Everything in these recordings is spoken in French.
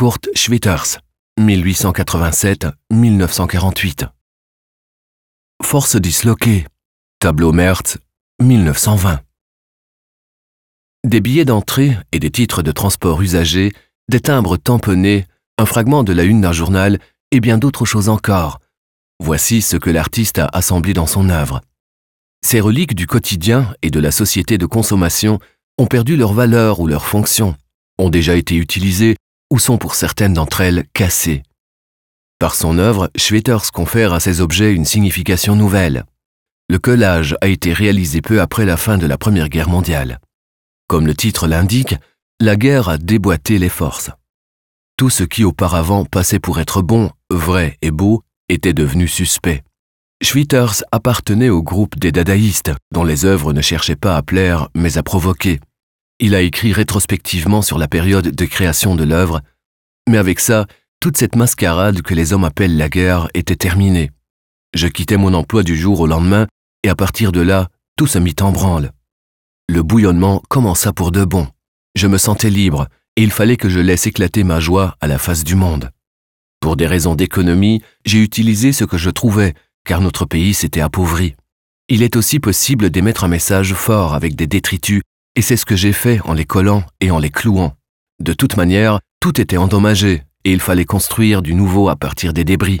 Kurt Schwitters, 1887-1948. Force disloquée, tableau Mertz, 1920. Des billets d'entrée et des titres de transport usagés, des timbres tamponnés, un fragment de la une d'un journal et bien d'autres choses encore. Voici ce que l'artiste a assemblé dans son œuvre. Ces reliques du quotidien et de la société de consommation ont perdu leur valeur ou leur fonction, ont déjà été utilisées ou sont pour certaines d'entre elles cassées. Par son œuvre, Schwetters confère à ces objets une signification nouvelle. Le collage a été réalisé peu après la fin de la Première Guerre mondiale. Comme le titre l'indique, la guerre a déboîté les forces. Tout ce qui auparavant passait pour être bon, vrai et beau était devenu suspect. Schwitters appartenait au groupe des dadaïstes, dont les œuvres ne cherchaient pas à plaire, mais à provoquer. Il a écrit rétrospectivement sur la période de création de l'œuvre, mais avec ça, toute cette mascarade que les hommes appellent la guerre était terminée. Je quittais mon emploi du jour au lendemain, et à partir de là, tout se mit en branle. Le bouillonnement commença pour de bon. Je me sentais libre, et il fallait que je laisse éclater ma joie à la face du monde. Pour des raisons d'économie, j'ai utilisé ce que je trouvais, car notre pays s'était appauvri. Il est aussi possible d'émettre un message fort avec des détritus, et c'est ce que j'ai fait en les collant et en les clouant. De toute manière, tout était endommagé, et il fallait construire du nouveau à partir des débris.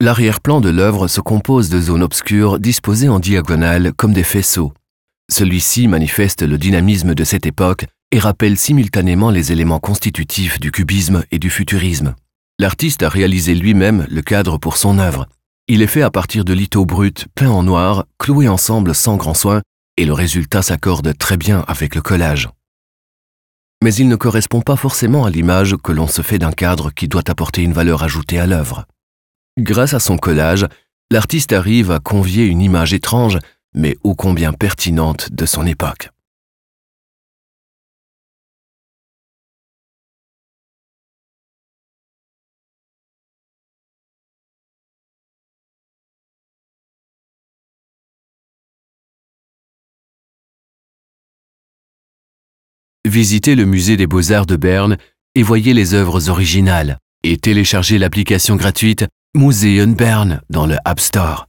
L'arrière-plan de l'œuvre se compose de zones obscures disposées en diagonale comme des faisceaux. Celui-ci manifeste le dynamisme de cette époque et rappelle simultanément les éléments constitutifs du cubisme et du futurisme. L'artiste a réalisé lui-même le cadre pour son œuvre. Il est fait à partir de lithots bruts peints en noir, cloués ensemble sans grand soin, et le résultat s'accorde très bien avec le collage. Mais il ne correspond pas forcément à l'image que l'on se fait d'un cadre qui doit apporter une valeur ajoutée à l'œuvre. Grâce à son collage, l'artiste arrive à convier une image étrange, mais ô combien pertinente de son époque. Visitez le musée des beaux-arts de Berne et voyez les œuvres originales et téléchargez l'application gratuite Museum Bern dans le App Store.